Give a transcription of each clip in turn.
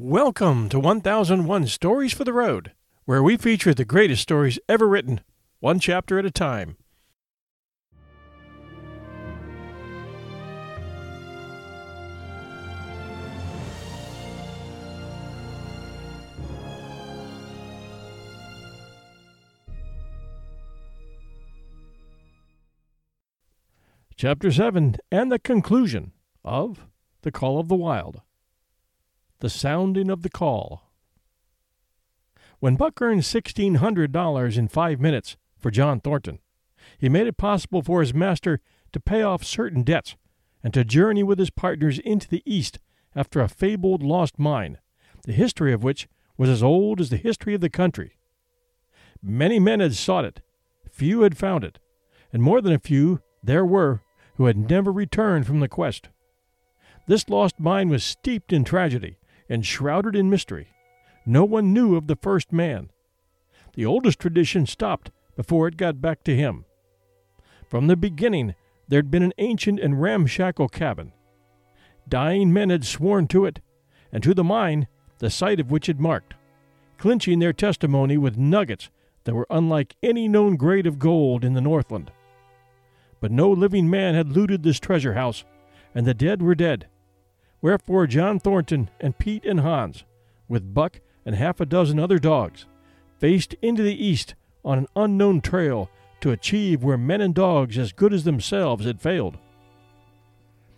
Welcome to 1001 Stories for the Road, where we feature the greatest stories ever written, one chapter at a time. Chapter 7 and the conclusion of The Call of the Wild. The Sounding of the Call. When Buck earned $1,600 in five minutes for John Thornton, he made it possible for his master to pay off certain debts and to journey with his partners into the East after a fabled lost mine, the history of which was as old as the history of the country. Many men had sought it, few had found it, and more than a few there were who had never returned from the quest. This lost mine was steeped in tragedy and shrouded in mystery. No one knew of the first man. The oldest tradition stopped before it got back to him. From the beginning, there'd been an ancient and ramshackle cabin. Dying men had sworn to it, and to the mine, the site of which it marked, clinching their testimony with nuggets that were unlike any known grade of gold in the Northland. But no living man had looted this treasure house, and the dead were dead. Wherefore John Thornton and Pete and Hans, with Buck and half a dozen other dogs, faced into the east on an unknown trail to achieve where men and dogs as good as themselves had failed.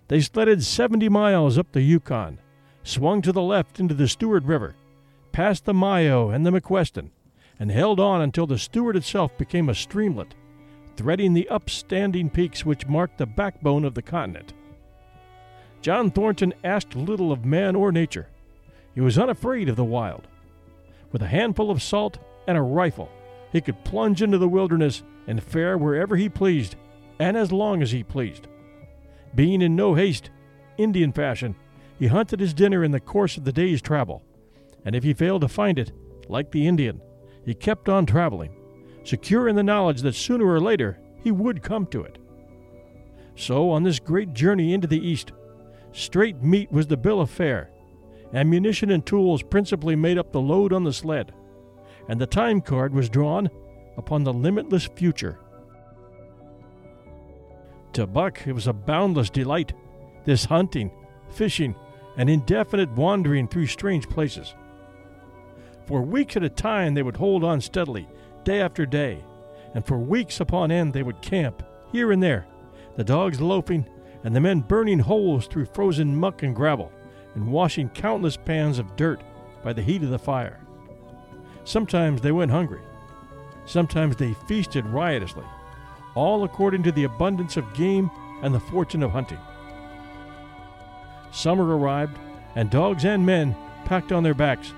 They sledded 70 miles up the Yukon, swung to the left into the Stewart River, passed the Mayo and the McQuestion, and held on until the Stewart itself became a streamlet, threading the upstanding peaks which marked the backbone of the continent. John Thornton asked little of man or nature. He was unafraid of the wild. With a handful of salt and a rifle, he could plunge into the wilderness and fare wherever he pleased, and as long as he pleased. Being in no haste, Indian fashion, he hunted his dinner in the course of the day's travel, and if he failed to find it, like the Indian, he kept on traveling, secure in the knowledge that sooner or later he would come to it. So, on this great journey into the East, Straight meat was the bill of fare. Ammunition and tools principally made up the load on the sled, and the time card was drawn upon the limitless future. To Buck, it was a boundless delight, this hunting, fishing, and indefinite wandering through strange places. For weeks at a time, they would hold on steadily, day after day, and for weeks upon end, they would camp, here and there, the dogs loafing and the men burning holes through frozen muck and gravel, and washing countless pans of dirt by the heat of the fire. Sometimes they went hungry. Sometimes they feasted riotously, all according to the abundance of game and the fortune of hunting. Summer arrived, and dogs and men packed on their backs,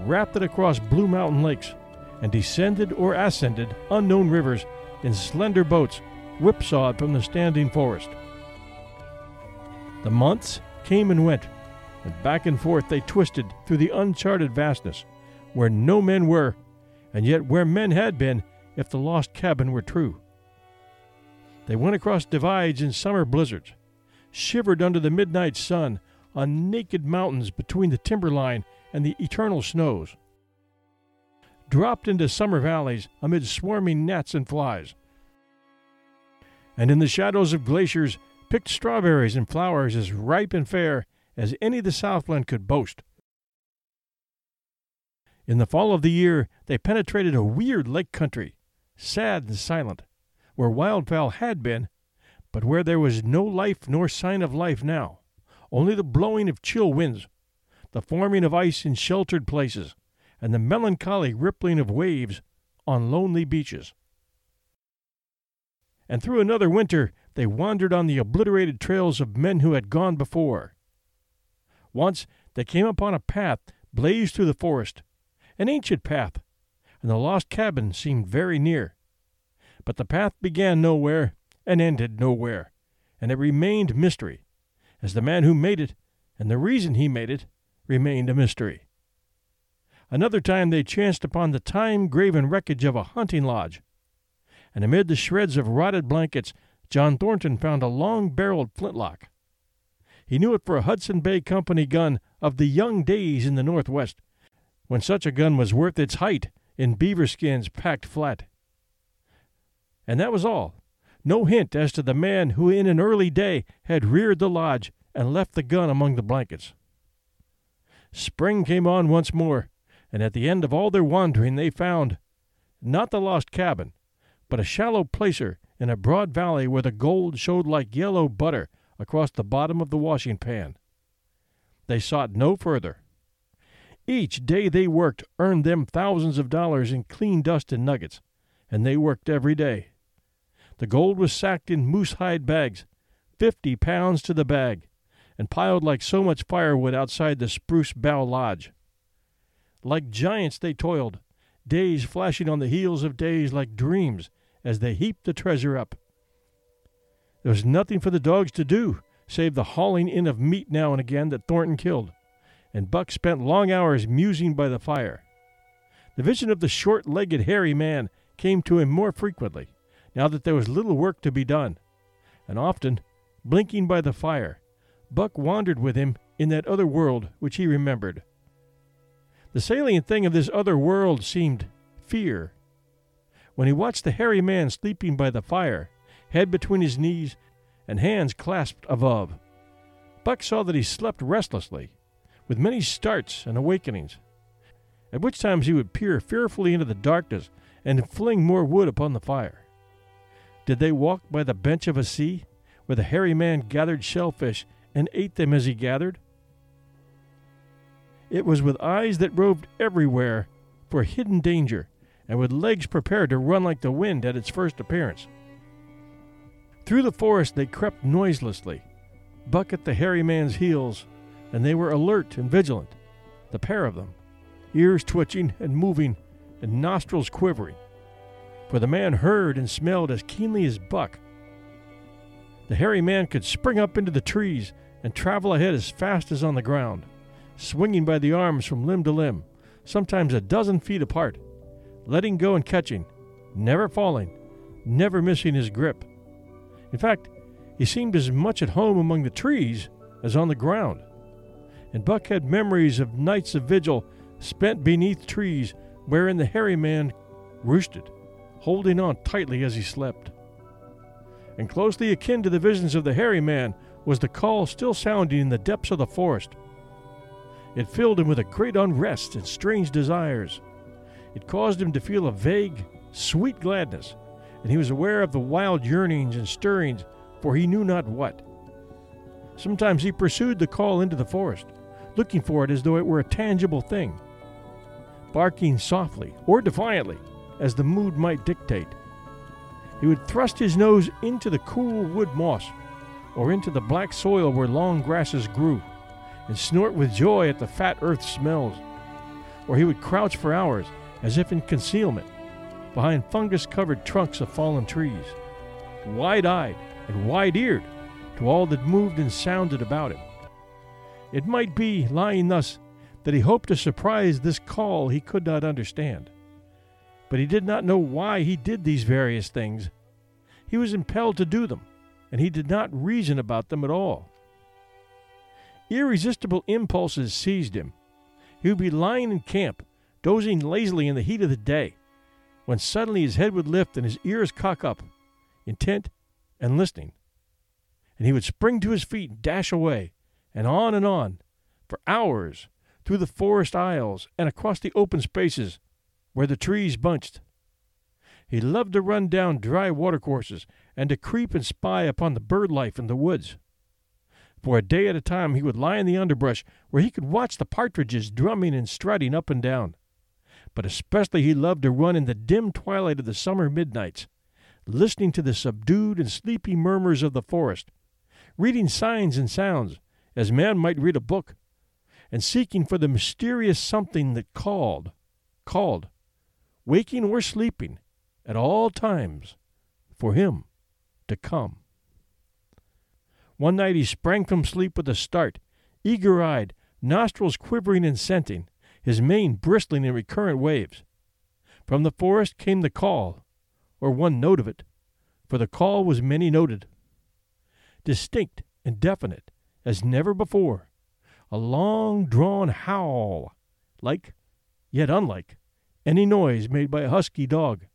rafted across Blue Mountain lakes, and descended or ascended unknown rivers in slender boats whipsawed from the standing forest. The months came and went, and back and forth they twisted through the uncharted vastness, where no men were, and yet where men had been if the lost cabin were true. They went across divides in summer blizzards, shivered under the midnight sun on naked mountains between the timberline and the eternal snows, dropped into summer valleys amid swarming gnats and flies, and in the shadows of glaciers picked strawberries and flowers as ripe and fair as any the Southland could boast. In the fall of the year, they penetrated a weird lake country, sad and silent, where wildfowl had been, but where there was no life nor sign of life now, only the blowing of chill winds, the forming of ice in sheltered places, and the melancholy rippling of waves on lonely beaches. And through another winter they wandered on the obliterated trails of men who had gone before. Once they came upon a path blazed through the forest, an ancient path, and the lost cabin seemed very near. But the path began nowhere and ended nowhere, and it remained mystery, as the man who made it and the reason he made it remained a mystery. Another time they chanced upon the time graven wreckage of a hunting lodge, and amid the shreds of rotted blankets, John Thornton found a long barreled flintlock. He knew it for a Hudson Bay Company gun of the young days in the Northwest, when such a gun was worth its height in beaver skins packed flat. And that was all. No hint as to the man who in an early day had reared the lodge and left the gun among the blankets. Spring came on once more, and at the end of all their wandering they found, not the lost cabin, but a shallow placer in a broad valley where the gold showed like yellow butter across the bottom of the washing pan. They sought no further. Each day they worked earned them thousands of dollars in clean dust and nuggets, and they worked every day. The gold was sacked in moose hide bags, fifty pounds to the bag, and piled like so much firewood outside the Spruce Bough Lodge. Like giants they toiled, days flashing on the heels of days like dreams as they heaped the treasure up. There was nothing for the dogs to do save the hauling in of meat now and again that Thornton killed and Buck spent long hours musing by the fire. The vision of the short legged, hairy man came to him more frequently, now that there was little work to be done, and often, blinking by the fire, Buck wandered with him in that other world which he remembered. The salient thing of this other world seemed fear. When he watched the hairy man sleeping by the fire, head between his knees and hands clasped above, Buck saw that he slept restlessly with many starts and awakenings, at which times he would peer fearfully into the darkness and fling more wood upon the fire. Did they walk by the bench of a sea, where the hairy man gathered shellfish and ate them as he gathered? It was with eyes that roved everywhere for hidden danger, and with legs prepared to run like the wind at its first appearance. Through the forest they crept noiselessly, Buck at the hairy man's heels, and they were alert and vigilant, the pair of them, ears twitching and moving and nostrils quivering. For the man heard and smelled as keenly as Buck. The hairy man could spring up into the trees and travel ahead as fast as on the ground, swinging by the arms from limb to limb, sometimes a dozen feet apart, letting go and catching, never falling, never missing his grip. In fact, he seemed as much at home among the trees as on the ground and Buck had memories of nights of vigil spent beneath trees wherein the hairy man roosted, holding on tightly as he slept. And closely akin to the visions of the hairy man was the call still sounding in the depths of the forest. It filled him with a great unrest and strange desires. It caused him to feel a vague, sweet gladness, and he was aware of the wild yearnings and stirrings for he knew not what. Sometimes he pursued the call into the forest, looking for it as though it were a tangible thing, barking softly or defiantly as the mood might dictate. He would thrust his nose into the cool wood moss or into the black soil where long grasses grew and snort with joy at the fat earth smells. Or he would crouch for hours as if in concealment behind fungus covered trunks of fallen trees. Wide eyed and wide eared, to all that moved and sounded about him. It might be, lying thus, that he hoped to surprise this call he could not understand. But he did not know why he did these various things. He was impelled to do them, and he did not reason about them at all. Irresistible impulses seized him. He would be lying in camp, dozing lazily in the heat of the day, when suddenly his head would lift and his ears cock up, intent and listening. And he would spring to his feet and dash away, and on and on, for hours, through the forest aisles and across the open spaces where the trees bunched. He loved to run down dry watercourses and to creep and spy upon the bird life in the woods. For a day at a time he would lie in the underbrush where he could watch the partridges drumming and strutting up and down. But especially he loved to run in the dim twilight of the summer midnights, listening to the subdued and sleepy murmurs of the forest, reading signs and sounds, as man might read a book, and seeking for the mysterious something that called, called, waking or sleeping, at all times, for him to come. One night he sprang from sleep with a start, eager eyed, nostrils quivering and scenting, his mane bristling in recurrent waves. From the forest came the call, or one note of it, for the call was many noted. Distinct and definite as never before, a long drawn howl, like, yet unlike, any noise made by a husky dog.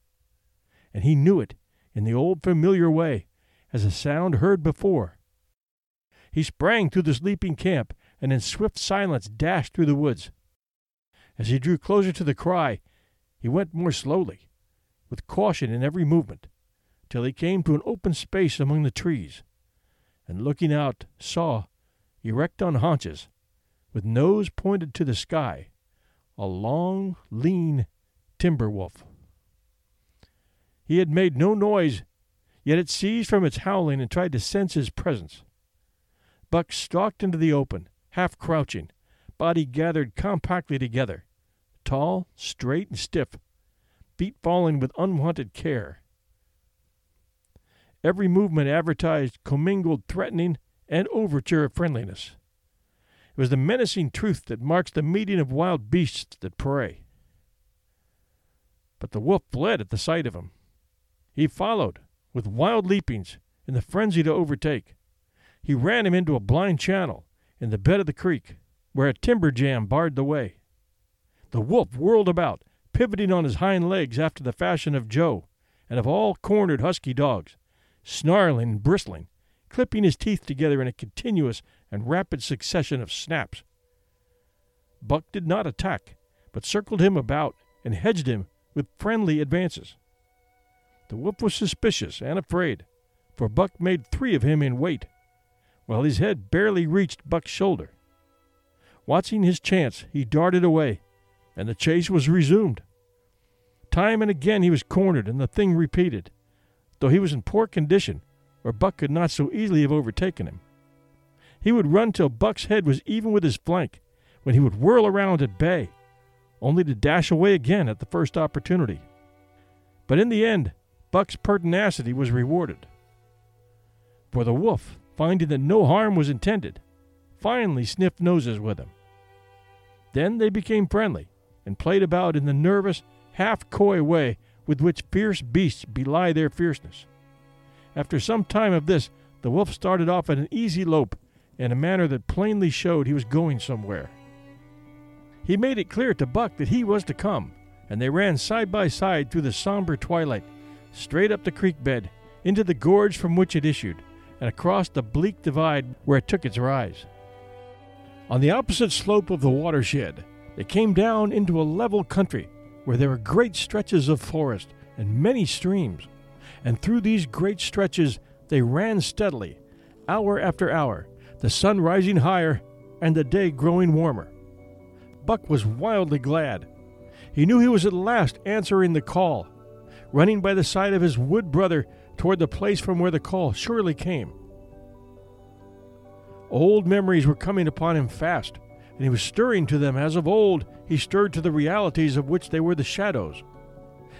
And he knew it in the old familiar way as a sound heard before he sprang through the sleeping camp and in swift silence dashed through the woods. As he drew closer to the cry, he went more slowly, with caution in every movement, till he came to an open space among the trees, and looking out saw, erect on haunches, with nose pointed to the sky, a long, lean timber wolf. He had made no noise, yet it ceased from its howling and tried to sense his presence. Buck stalked into the open, half crouching, body gathered compactly together, tall, straight, and stiff, feet falling with unwonted care. Every movement advertised commingled threatening and overture of friendliness. It was the menacing truth that marks the meeting of wild beasts that prey. But the wolf fled at the sight of him. He followed, with wild leapings, in the frenzy to overtake. He ran him into a blind channel in the bed of the creek, where a timber jam barred the way. The wolf whirled about, pivoting on his hind legs after the fashion of Joe and of all cornered husky dogs, snarling and bristling, clipping his teeth together in a continuous and rapid succession of snaps. Buck did not attack, but circled him about and hedged him with friendly advances. The wolf was suspicious and afraid, for Buck made three of him in weight while his head barely reached Buck's shoulder. Watching his chance, he darted away, and the chase was resumed. Time and again he was cornered, and the thing repeated, though he was in poor condition, or Buck could not so easily have overtaken him. He would run till Buck's head was even with his flank, when he would whirl around at bay, only to dash away again at the first opportunity. But in the end, Buck's pertinacity was rewarded. For the wolf, finding that no harm was intended, finally sniffed noses with him. Then they became friendly and played about in the nervous, half coy way with which fierce beasts belie their fierceness. After some time of this, the wolf started off at an easy lope in a manner that plainly showed he was going somewhere. He made it clear to Buck that he was to come, and they ran side by side through the somber twilight, straight up the creek bed, into the gorge from which it issued, and across the bleak divide where it took its rise. On the opposite slope of the watershed, they came down into a level country where there were great stretches of forest and many streams, and through these great stretches they ran steadily, hour after hour, the sun rising higher and the day growing warmer. Buck was wildly glad. He knew he was at last answering the call, running by the side of his wood brother toward the place from where the call surely came. Old memories were coming upon him fast, and he was stirring to them as of old he stirred to the realities of which they were the shadows.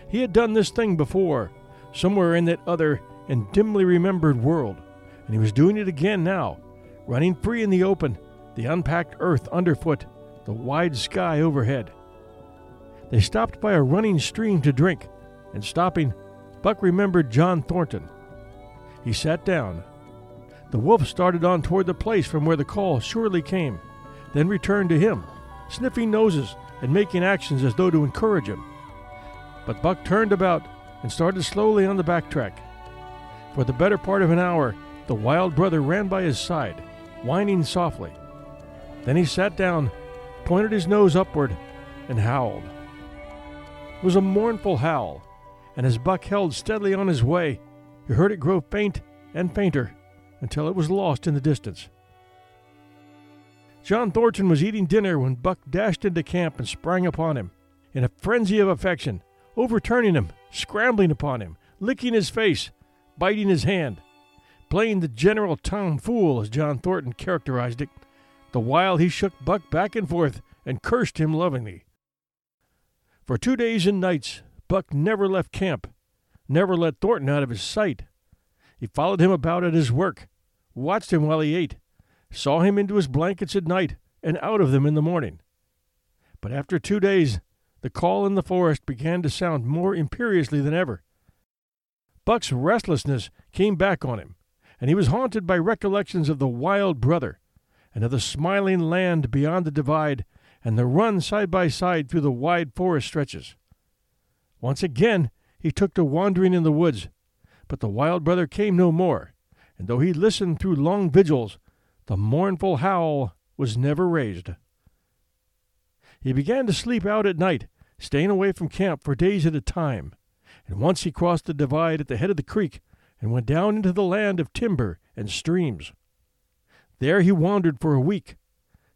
He had done this thing before, somewhere in that other and dimly remembered world, and he was doing it again now, running free in the open, the unpacked earth underfoot, the wide sky overhead. They stopped by a running stream to drink, and stopping, Buck remembered John Thornton. He sat down. The wolf started on toward the place from where the call surely came, then returned to him, sniffing noses and making actions as though to encourage him. But Buck turned about and started slowly on the back track. For the better part of an hour, the wild brother ran by his side, whining softly. Then he sat down, pointed his nose upward, and howled. It was a mournful howl, and as Buck held steadily on his way, he heard it grow faint and fainter until it was lost in the distance. John Thornton was eating dinner when Buck dashed into camp and sprang upon him. In a frenzy of affection, overturning him, scrambling upon him, licking his face, biting his hand, playing the general town fool, as John Thornton characterized it, the while he shook Buck back and forth and cursed him lovingly. For two days and nights, Buck never left camp, never let Thornton out of his sight. He followed him about at his work, watched him while he ate, saw him into his blankets at night and out of them in the morning. But after two days, the call in the forest began to sound more imperiously than ever. Buck's restlessness came back on him, and he was haunted by recollections of the wild brother, and of the smiling land beyond the divide, and the run side by side through the wide forest stretches. Once again he took to wandering in the woods, but the wild brother came no more, and though he listened through long vigils, the mournful howl was never raised. He began to sleep out at night, staying away from camp for days at a time, and once he crossed the divide at the head of the creek and went down into the land of timber and streams. There he wandered for a week,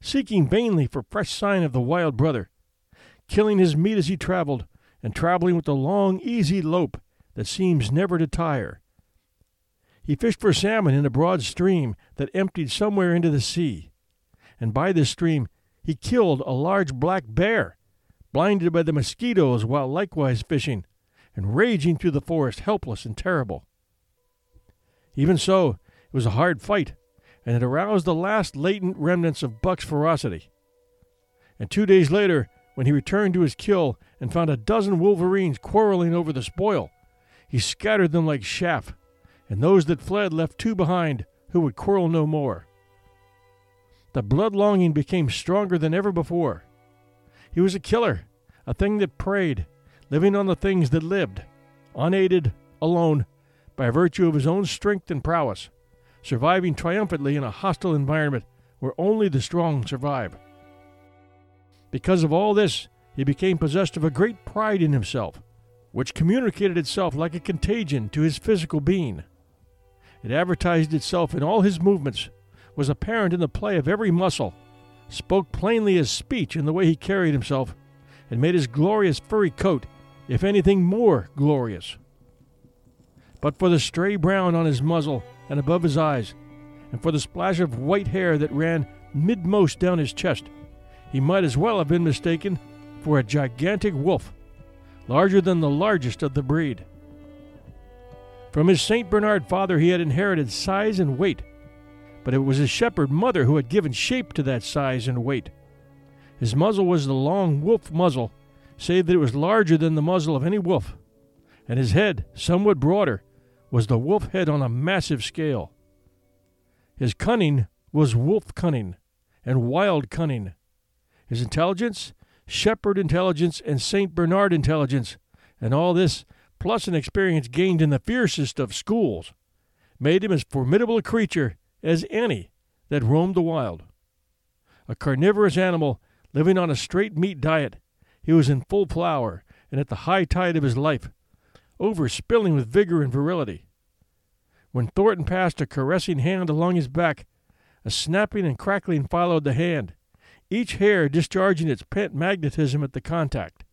seeking vainly for fresh sign of the wild brother, killing his meat as he traveled, and traveling with the long, easy lope that seems never to tire. He fished for salmon in a broad stream that emptied somewhere into the sea, and by this stream he killed a large black bear, blinded by the mosquitoes while likewise fishing, and raging through the forest helpless and terrible. Even so, it was a hard fight, and it aroused the last latent remnants of Buck's ferocity. And two days later, when he returned to his kill and found a dozen wolverines quarreling over the spoil, he scattered them like chaff, and those that fled left two behind who would quarrel no more. The blood longing became stronger than ever before. He was a killer, a thing that preyed, living on the things that lived, unaided, alone, by virtue of his own strength and prowess, surviving triumphantly in a hostile environment where only the strong survive. Because of all this, he became possessed of a great pride in himself, which communicated itself like a contagion to his physical being. It advertised itself in all his movements, was apparent in the play of every muscle, spoke plainly as speech in the way he carried himself, and made his glorious furry coat, if anything, more glorious. But for the stray brown on his muzzle and above his eyes, and for the splash of white hair that ran midmost down his chest, he might as well have been mistaken for a gigantic wolf, larger than the largest of the breed. From his St. Bernard father he had inherited size and weight, but it was his shepherd mother who had given shape to that size and weight. His muzzle was the long wolf muzzle, save that it was larger than the muzzle of any wolf, and his head, somewhat broader, was the wolf head on a massive scale. His cunning was wolf cunning and wild cunning. His intelligence, shepherd intelligence, and St. Bernard intelligence, and all this, plus an experience gained in the fiercest of schools, made him as formidable a creature as any that roamed the wild. A carnivorous animal living on a straight meat diet, he was in full flower and at the high tide of his life, overspilling with vigor and virility. When Thornton passed a caressing hand along his back, a snapping and crackling followed the hand, each hair discharging its pent magnetism at the contact.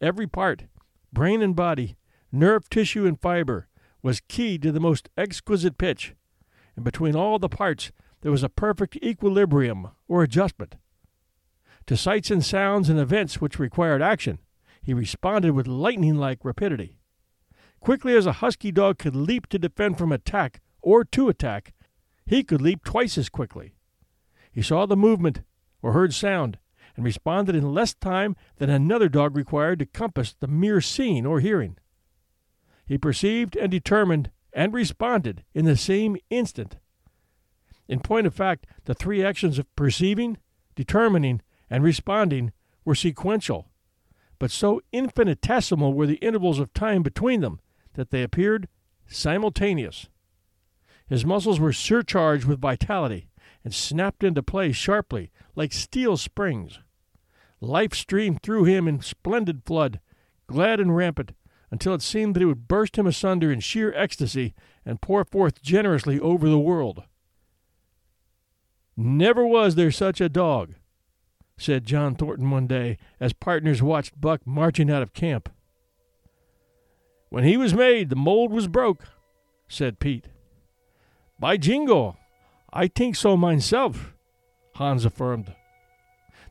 Every part, brain and body, nerve tissue and fiber, was keyed to the most exquisite pitch, and between all the parts there was a perfect equilibrium or adjustment. To sights and sounds and events which required action, he responded with lightning like rapidity. Quickly as a husky dog could leap to defend from attack or to attack, he could leap twice as quickly. He saw the movement or heard sound and responded in less time than another dog required to compass the mere seeing or hearing. He perceived and determined and responded in the same instant. In point of fact, the three actions of perceiving, determining, and responding were sequential, but so infinitesimal were the intervals of time between them that they appeared simultaneous. His muscles were surcharged with vitality and snapped into place sharply, like steel springs. Life streamed through him in splendid flood, glad and rampant, until it seemed that it would burst him asunder in sheer ecstasy and pour forth generously over the world. Never was there such a dog, said John Thornton one day as partners watched Buck marching out of camp. When he was made, the mold was broke, said Pete. By jingo, I think so myself, Hans affirmed.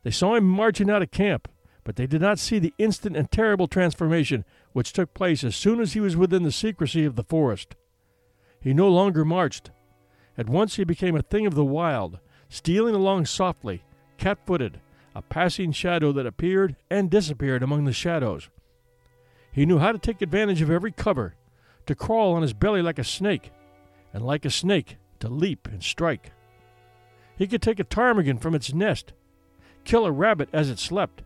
They saw him marching out of camp, but they did not see the instant and terrible transformation which took place as soon as he was within the secrecy of the forest. He no longer marched. At once he became a thing of the wild, stealing along softly, cat footed, a passing shadow that appeared and disappeared among the shadows. He knew how to take advantage of every cover, to crawl on his belly like a snake, and like a snake to leap and strike. He could take a ptarmigan from its nest, kill a rabbit as it slept,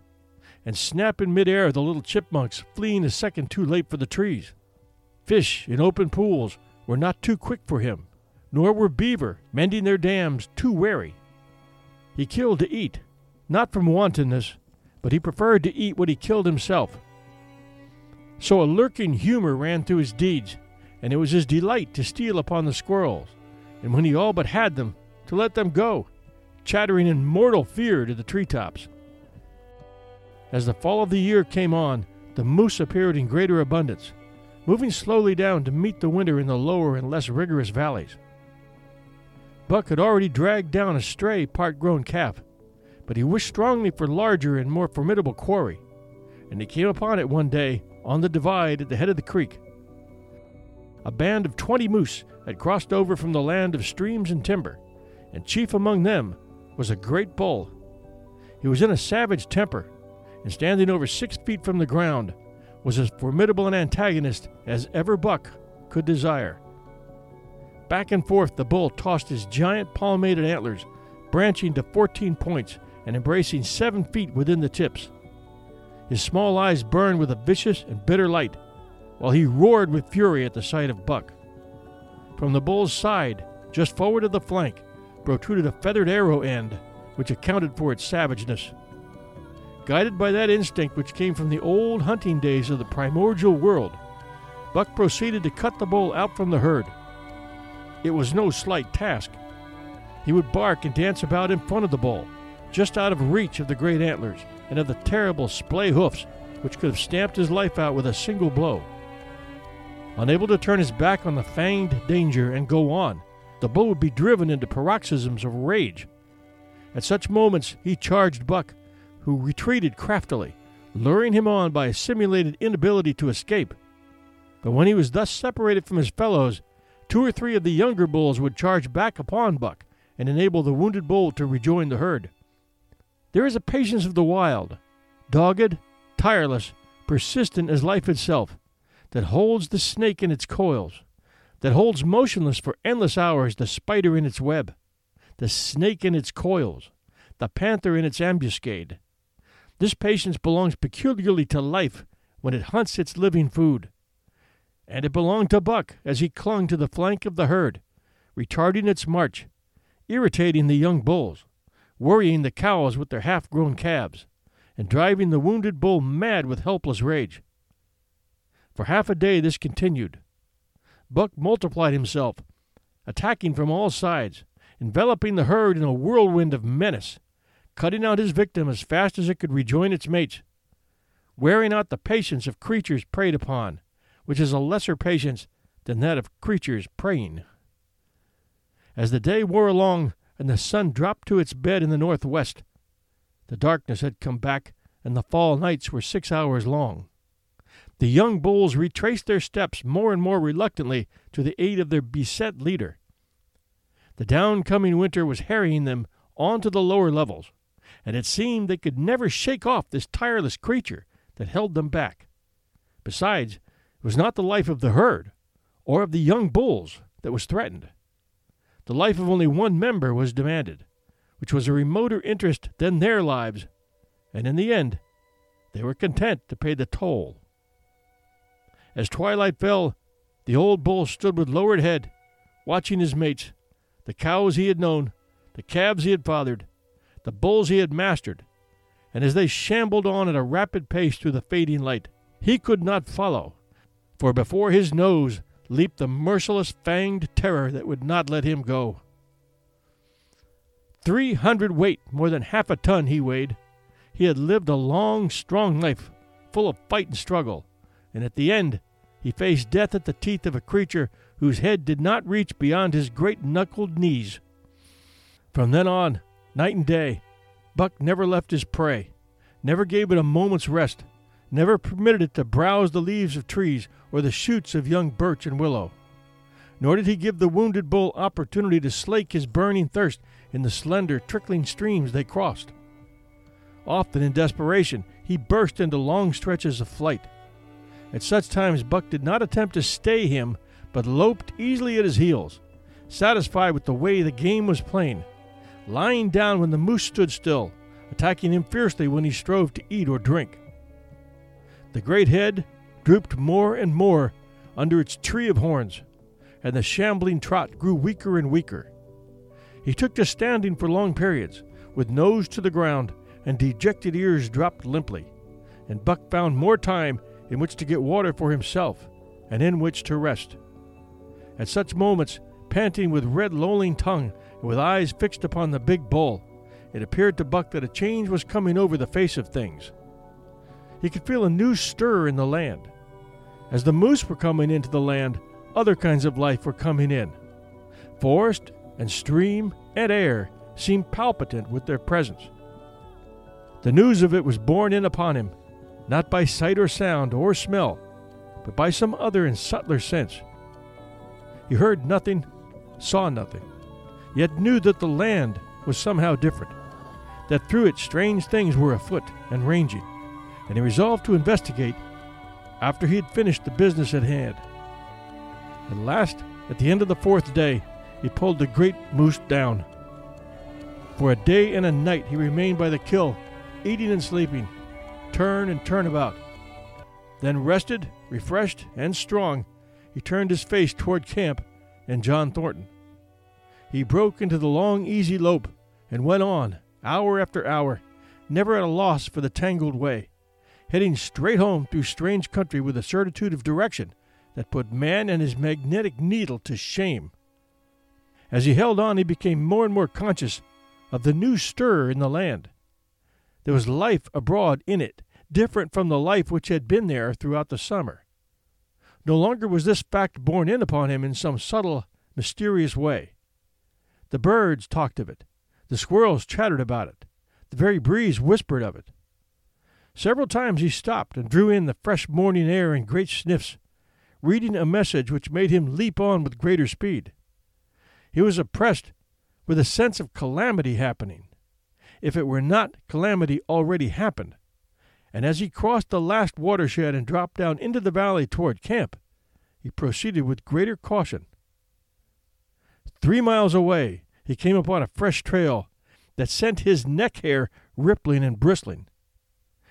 and snap in midair the little chipmunks fleeing a second too late for the trees. Fish in open pools were not too quick for him, nor were beaver, mending their dams, too wary. He killed to eat, not from wantonness, but he preferred to eat what he killed himself. So a lurking humor ran through his deeds, and it was his delight to steal upon the squirrels, and when he all but had them, to let them go, chattering in mortal fear to the treetops. As the fall of the year came on, the moose appeared in greater abundance, moving slowly down to meet the winter in the lower and less rigorous valleys. Buck had already dragged down a stray part grown calf, but he wished strongly for larger and more formidable quarry, and he came upon it one day on the divide at the head of the creek. A band of twenty moose had crossed over from the land of streams and timber, and chief among them was a great bull. He was in a savage temper, and standing over six feet from the ground, was as formidable an antagonist as ever buck could desire. Back and forth the bull tossed his giant palmated antlers, branching to fourteen points and embracing seven feet within the tips. His small eyes burned with a vicious and bitter light, while he roared with fury at the sight of Buck. From the bull's side, just forward of the flank, protruded a feathered arrow end, which accounted for its savageness. Guided by that instinct which came from the old hunting days of the primordial world, Buck proceeded to cut the bull out from the herd. It was no slight task. He would bark and dance about in front of the bull, just out of reach of the great antlers and of the terrible splay hoofs which could have stamped his life out with a single blow. Unable to turn his back on the fanged danger and go on, the bull would be driven into paroxysms of rage. At such moments he charged Buck, who retreated craftily, luring him on by a simulated inability to escape. But when he was thus separated from his fellows, two or three of the younger bulls would charge back upon Buck and enable the wounded bull to rejoin the herd. There is a patience of the wild, dogged, tireless, persistent as life itself, that holds the snake in its coils, that holds motionless for endless hours the spider in its web, the snake in its coils, the panther in its ambuscade. This patience belongs peculiarly to life when it hunts its living food. And it belonged to Buck as he clung to the flank of the herd, retarding its march, irritating the young bulls, worrying the cows with their half grown calves, and driving the wounded bull mad with helpless rage. For half a day this continued. Buck multiplied himself, attacking from all sides, enveloping the herd in a whirlwind of menace, cutting out his victim as fast as it could rejoin its mates, wearing out the patience of creatures preyed upon, which is a lesser patience than that of creatures preying. As the day wore along, and the sun dropped to its bed in the northwest. The darkness had come back, and the fall nights were six hours long. The young bulls retraced their steps more and more reluctantly to the aid of their beset leader. The downcoming winter was harrying them on to the lower levels, and it seemed they could never shake off this tireless creature that held them back. Besides, it was not the life of the herd or of the young bulls that was threatened. The life of only one member was demanded, which was a remoter interest than their lives, and in the end, they were content to pay the toll. As twilight fell, the old bull stood with lowered head, watching his mates, the cows he had known, the calves he had fathered, the bulls he had mastered, and as they shambled on at a rapid pace through the fading light, he could not follow, for before his nose leaped the merciless fanged terror that would not let him go. Three hundred weight, more than half a ton he weighed. He had lived a long, strong life, full of fight and struggle, and at the end he faced death at the teeth of a creature whose head did not reach beyond his great knuckled knees. From then on, night and day, Buck never left his prey, never gave it a moment's rest, never permitted it to browse the leaves of trees or the shoots of young birch and willow. Nor did he give the wounded bull opportunity to slake his burning thirst in the slender, trickling streams they crossed. Often in desperation, he burst into long stretches of flight. At such times, Buck did not attempt to stay him, but loped easily at his heels, satisfied with the way the game was playing, lying down when the moose stood still, attacking him fiercely when he strove to eat or drink. The great head drooped more and more under its tree of horns, and the shambling trot grew weaker and weaker. He took to standing for long periods, with nose to the ground and dejected ears dropped limply, and Buck found more time in which to get water for himself and in which to rest. At such moments, panting with red lolling tongue and with eyes fixed upon the big bull, it appeared to Buck that a change was coming over the face of things. He could feel a new stir in the land. As the moose were coming into the land, other kinds of life were coming in. Forest and stream and air seemed palpitant with their presence. The news of it was borne in upon him, not by sight or sound or smell, but by some other and subtler sense. He heard nothing, saw nothing, yet knew that the land was somehow different, that through it strange things were afoot and ranging and he resolved to investigate after he had finished the business at hand. At last, at the end of the fourth day, he pulled the great moose down. For a day and a night he remained by the kill, eating and sleeping, turn and turn about. Then, rested, refreshed, and strong, he turned his face toward camp and John Thornton. He broke into the long, easy lope and went on, hour after hour, never at a loss for the tangled way heading straight home through strange country with a certitude of direction that put man and his magnetic needle to shame. As he held on, he became more and more conscious of the new stir in the land. There was life abroad in it, different from the life which had been there throughout the summer. No longer was this fact borne in upon him in some subtle, mysterious way. The birds talked of it, the squirrels chattered about it, the very breeze whispered of it. Several times he stopped and drew in the fresh morning air in great sniffs, reading a message which made him leap on with greater speed. He was oppressed with a sense of calamity happening, if it were not calamity already happened, and as he crossed the last watershed and dropped down into the valley toward camp, he proceeded with greater caution. Three miles away, he came upon a fresh trail that sent his neck hair rippling and bristling.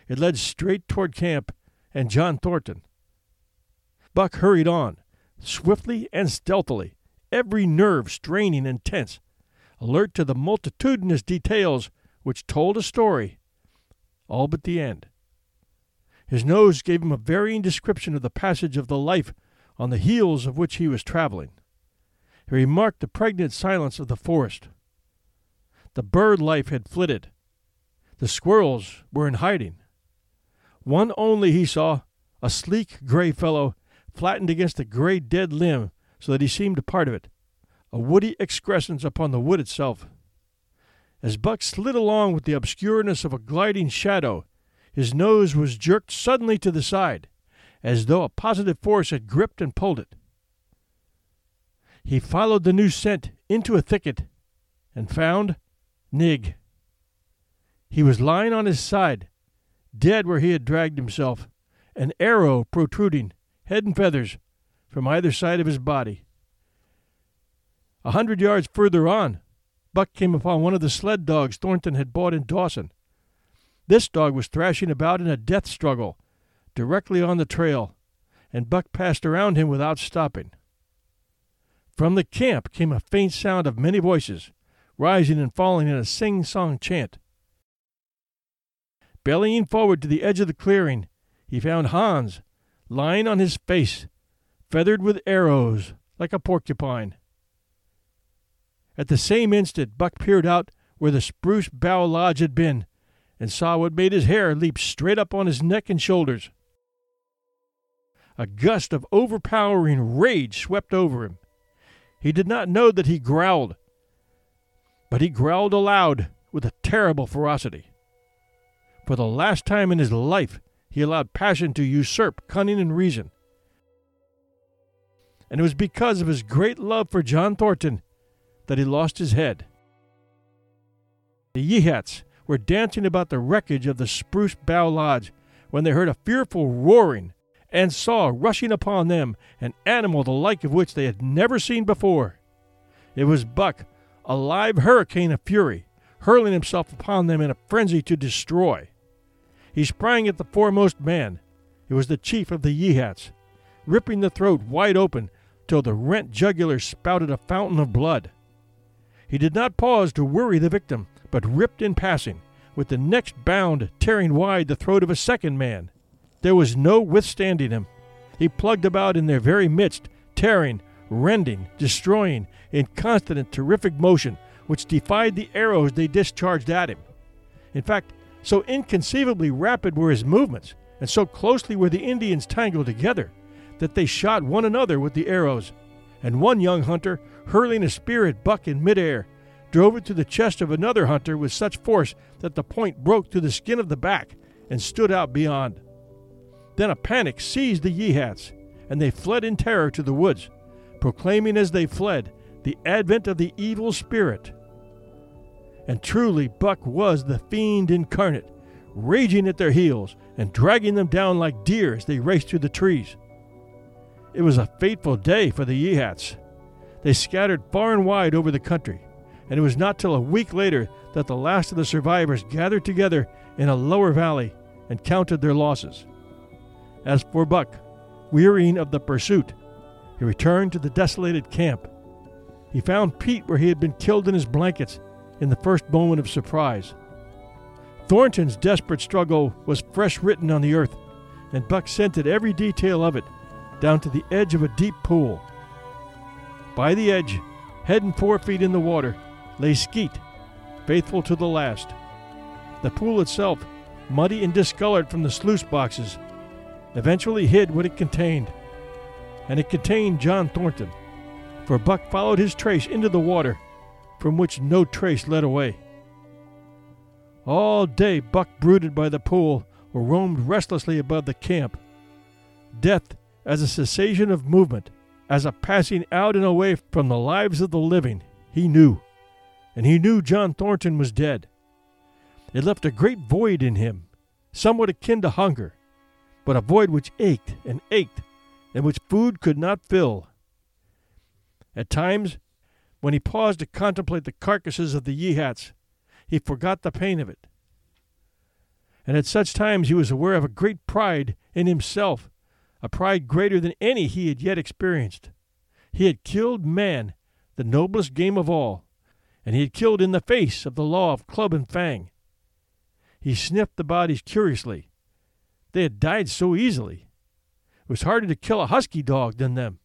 It led straight toward camp and John Thornton. Buck hurried on, swiftly and stealthily, every nerve straining and tense, alert to the multitudinous details which told a story, all but the end. His nose gave him a varying description of the passage of the life on the heels of which he was traveling. He remarked the pregnant silence of the forest. The bird life had flitted. The squirrels were in hiding. One only he saw, a sleek gray fellow, flattened against a gray dead limb so that he seemed a part of it, a woody excrescence upon the wood itself. As Buck slid along with the obscureness of a gliding shadow, his nose was jerked suddenly to the side, as though a positive force had gripped and pulled it. He followed the new scent into a thicket and found Nig. He was lying on his side, dead where he had dragged himself, an arrow protruding, head and feathers, from either side of his body. A hundred yards further on, Buck came upon one of the sled dogs Thornton had bought in Dawson. This dog was thrashing about in a death struggle, directly on the trail, and Buck passed around him without stopping. From the camp came a faint sound of many voices, rising and falling in a sing song chant. Bellying forward to the edge of the clearing, he found Hans lying on his face, feathered with arrows like a porcupine. At the same instant, Buck peered out where the spruce bough lodge had been and saw what made his hair leap straight up on his neck and shoulders. A gust of overpowering rage swept over him. He did not know that he growled, but he growled aloud with a terrible ferocity. For the last time in his life, he allowed passion to usurp cunning and reason. And it was because of his great love for John Thornton that he lost his head. The Yeehats were dancing about the wreckage of the Spruce Bough Lodge when they heard a fearful roaring and saw rushing upon them an animal the like of which they had never seen before. It was Buck, a live hurricane of fury, hurling himself upon them in a frenzy to destroy. He sprang at the foremost man. It was the chief of the Yeehats, ripping the throat wide open till the rent jugular spouted a fountain of blood. He did not pause to worry the victim, but ripped in passing, with the next bound tearing wide the throat of a second man. There was no withstanding him. He plugged about in their very midst, tearing, rending, destroying, in constant terrific motion, which defied the arrows they discharged at him. In fact, so inconceivably rapid were his movements, and so closely were the Indians tangled together, that they shot one another with the arrows, and one young hunter, hurling a spear at Buck in midair, drove it to the chest of another hunter with such force that the point broke through the skin of the back and stood out beyond. Then a panic seized the Yeehats, and they fled in terror to the woods, proclaiming as they fled the advent of the evil spirit. And truly, Buck was the fiend incarnate, raging at their heels and dragging them down like deer as they raced through the trees. It was a fateful day for the Yeehats. They scattered far and wide over the country, and it was not till a week later that the last of the survivors gathered together in a lower valley and counted their losses. As for Buck, wearying of the pursuit, he returned to the desolated camp. He found Pete where he had been killed in his blankets in the first moment of surprise. Thornton's desperate struggle was fresh written on the earth, and Buck scented every detail of it down to the edge of a deep pool. By the edge, head and forefeet in the water, lay Skeet, faithful to the last. The pool itself, muddy and discolored from the sluice boxes, eventually hid what it contained. And it contained John Thornton, for Buck followed his trace into the water from which no trace led away. All day Buck brooded by the pool or roamed restlessly above the camp. Death as a cessation of movement, as a passing out and away from the lives of the living, he knew. And he knew John Thornton was dead. It left a great void in him, somewhat akin to hunger, but a void which ached and ached, and which food could not fill. At times when he paused to contemplate the carcasses of the Yeehats, he forgot the pain of it. And at such times he was aware of a great pride in himself, a pride greater than any he had yet experienced. He had killed man, the noblest game of all, and he had killed in the face of the law of club and fang. He sniffed the bodies curiously. They had died so easily. It was harder to kill a husky dog than them.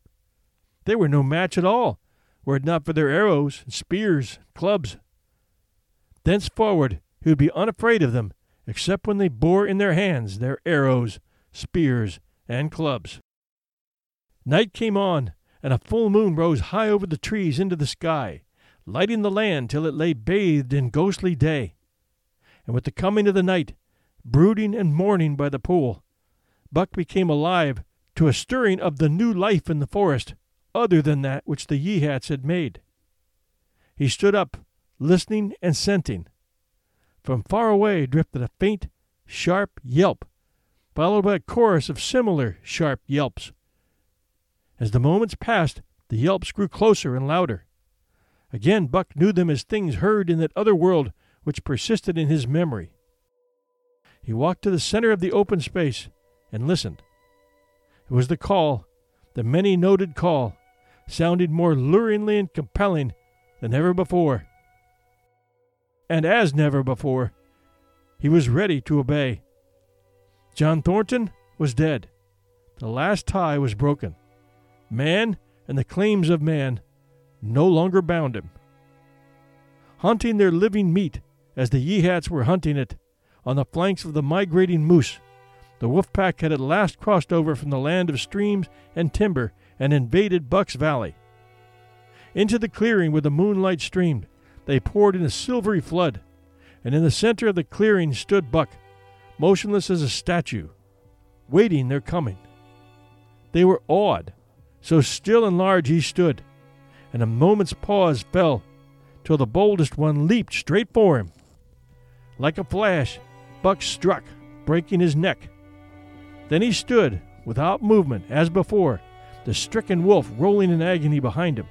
They were no match at all were it not for their arrows, spears, clubs. Thenceforward he would be unafraid of them, except when they bore in their hands their arrows, spears, and clubs. Night came on, and a full moon rose high over the trees into the sky, lighting the land till it lay bathed in ghostly day. And with the coming of the night, brooding and mourning by the pool, Buck became alive to a stirring of the new life in the forest, other than that which the Yeehats had made. He stood up, listening and scenting. From far away drifted a faint, sharp yelp, followed by a chorus of similar sharp yelps. As the moments passed, the yelps grew closer and louder. Again Buck knew them as things heard in that other world which persisted in his memory. He walked to the center of the open space and listened. It was the call, the many noted call, sounding more luringly and compelling than ever before. And as never before, he was ready to obey. John Thornton was dead. The last tie was broken. Man and the claims of man no longer bound him. Hunting their living meat as the Yeehats were hunting it on the flanks of the migrating moose, the wolf pack had at last crossed over from the land of streams and timber and invaded Buck's Valley. Into the clearing where the moonlight streamed, they poured in a silvery flood, and in the center of the clearing stood Buck, motionless as a statue, waiting their coming. They were awed, so still and large he stood, and a moment's pause fell, till the boldest one leaped straight for him. Like a flash, Buck struck, breaking his neck. Then he stood, without movement, as before, the stricken wolf rolling in agony behind him.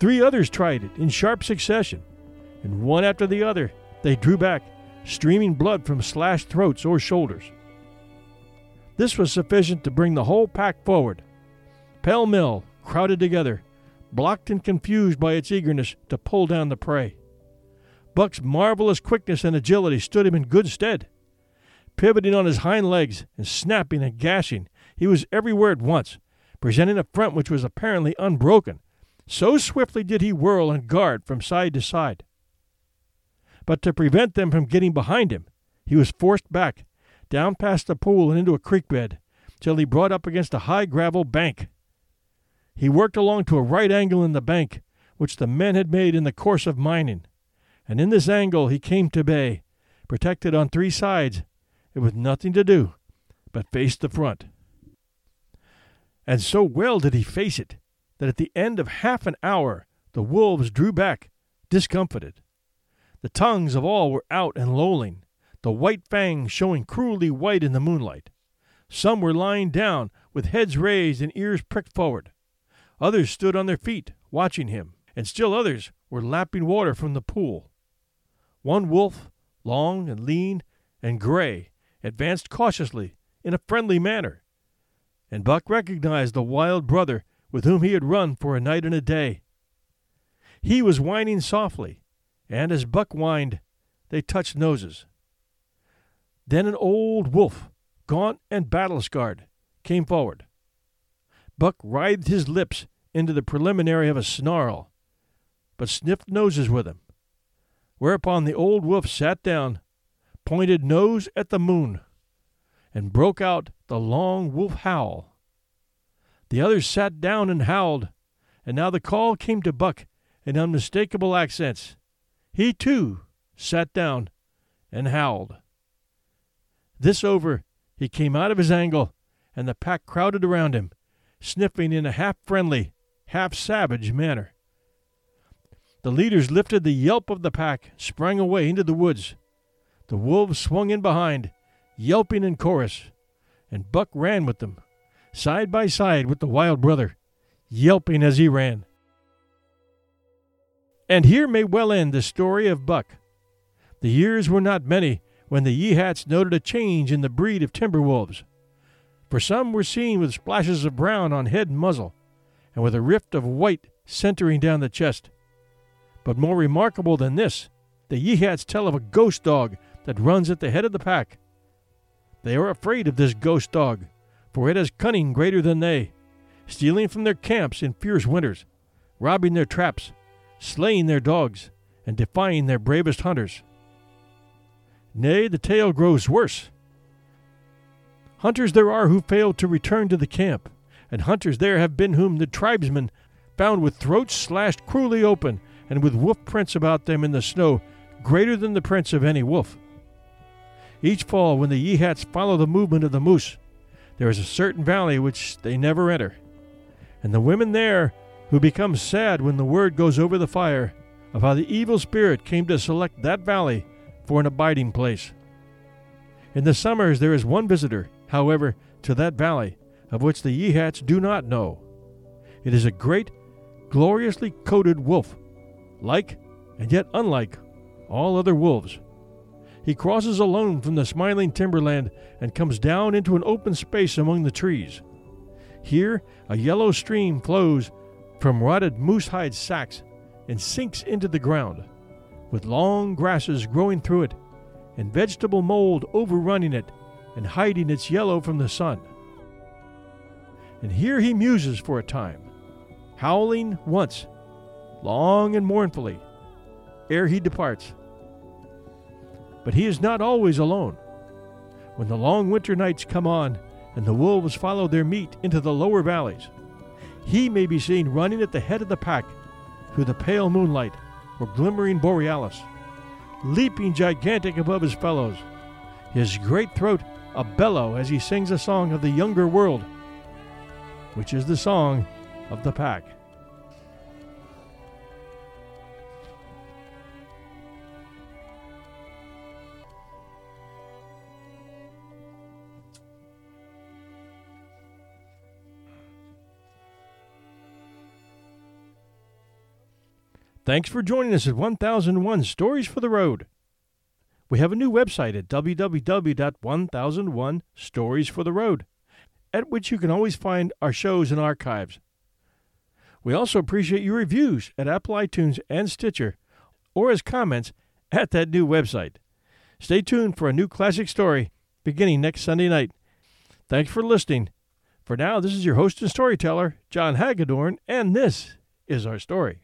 Three others tried it in sharp succession, and one after the other they drew back, streaming blood from slashed throats or shoulders. This was sufficient to bring the whole pack forward. Pell mell, crowded together, blocked and confused by its eagerness to pull down the prey. Buck's marvelous quickness and agility stood him in good stead. Pivoting on his hind legs and snapping and gashing, he was everywhere at once, presenting a front which was apparently unbroken. So swiftly did he whirl and guard from side to side. But to prevent them from getting behind him, he was forced back, down past the pool and into a creek bed, till he brought up against a high gravel bank. He worked along to a right angle in the bank, which the men had made in the course of mining, and in this angle he came to bay, protected on three sides, and with nothing to do but face the front. And so well did he face it that at the end of half an hour the wolves drew back, discomfited. The tongues of all were out and lolling, the white fangs showing cruelly white in the moonlight. Some were lying down, with heads raised and ears pricked forward. Others stood on their feet, watching him, and still others were lapping water from the pool. One wolf, long and lean and gray, advanced cautiously, in a friendly manner, and Buck recognized the wild brother with whom he had run for a night and a day. He was whining softly, and as Buck whined, they touched noses. Then an old wolf, gaunt and battle scarred, came forward. Buck writhed his lips into the preliminary of a snarl, but sniffed noses with him. Whereupon the old wolf sat down, pointed nose at the moon, and broke out the long wolf howl. The others sat down and howled, and now the call came to Buck in unmistakable accents. He, too, sat down and howled. This over, he came out of his angle, and the pack crowded around him, sniffing in a half friendly, half savage manner. The leaders lifted the yelp of the pack, sprang away into the woods. The wolves swung in behind, yelping in chorus, and Buck ran with them, side by side with the wild brother, yelping as he ran. And here may well end the story of Buck. The years were not many when the Yeehats noted a change in the breed of timber wolves for some were seen with splashes of brown on head and muzzle, and with a rift of white centering down the chest. But more remarkable than this, the Yeehats tell of a ghost dog that runs at the head of the pack. They are afraid of this ghost dog, for it has cunning greater than they, stealing from their camps in fierce winters, robbing their traps, slaying their dogs, and defying their bravest hunters. Nay, the tale grows worse. Hunters there are who failed to return to the camp, and hunters there have been whom the tribesmen found with throats slashed cruelly open and with wolf prints about them in the snow greater than the prints of any wolf. Each fall, when the Yeehats follow the movement of the moose, there is a certain valley which they never enter, and the women there who becomes sad when the word goes over the fire of how the evil spirit came to select that valley for an abiding place. In the summers there is one visitor, however, to that valley, of which the Yeehats do not know. It is a great, gloriously coated wolf, like and yet unlike all other wolves. He crosses alone from the smiling timberland and comes down into an open space among the trees. Here, a yellow stream flows from rotted moose hide sacks and sinks into the ground, with long grasses growing through it and vegetable mold overrunning it and hiding its yellow from the sun. And here he muses for a time, howling once, long and mournfully, ere he departs. But he is not always alone. When the long winter nights come on and the wolves follow their meat into the lower valleys, he may be seen running at the head of the pack through the pale moonlight or glimmering borealis, leaping gigantic above his fellows, his great throat a bellow as he sings a song of the younger world, which is the song of the pack. Thanks for joining us at 1001 Stories for the Road. We have a new website at www.1001storiesfortheroad, at which you can always find our shows and archives. We also appreciate your reviews at Apple iTunes and Stitcher, or as comments at that new website. Stay tuned for a new classic story beginning next Sunday night. Thanks for listening. For now, this is your host and storyteller, John Hagedorn, and this is our story.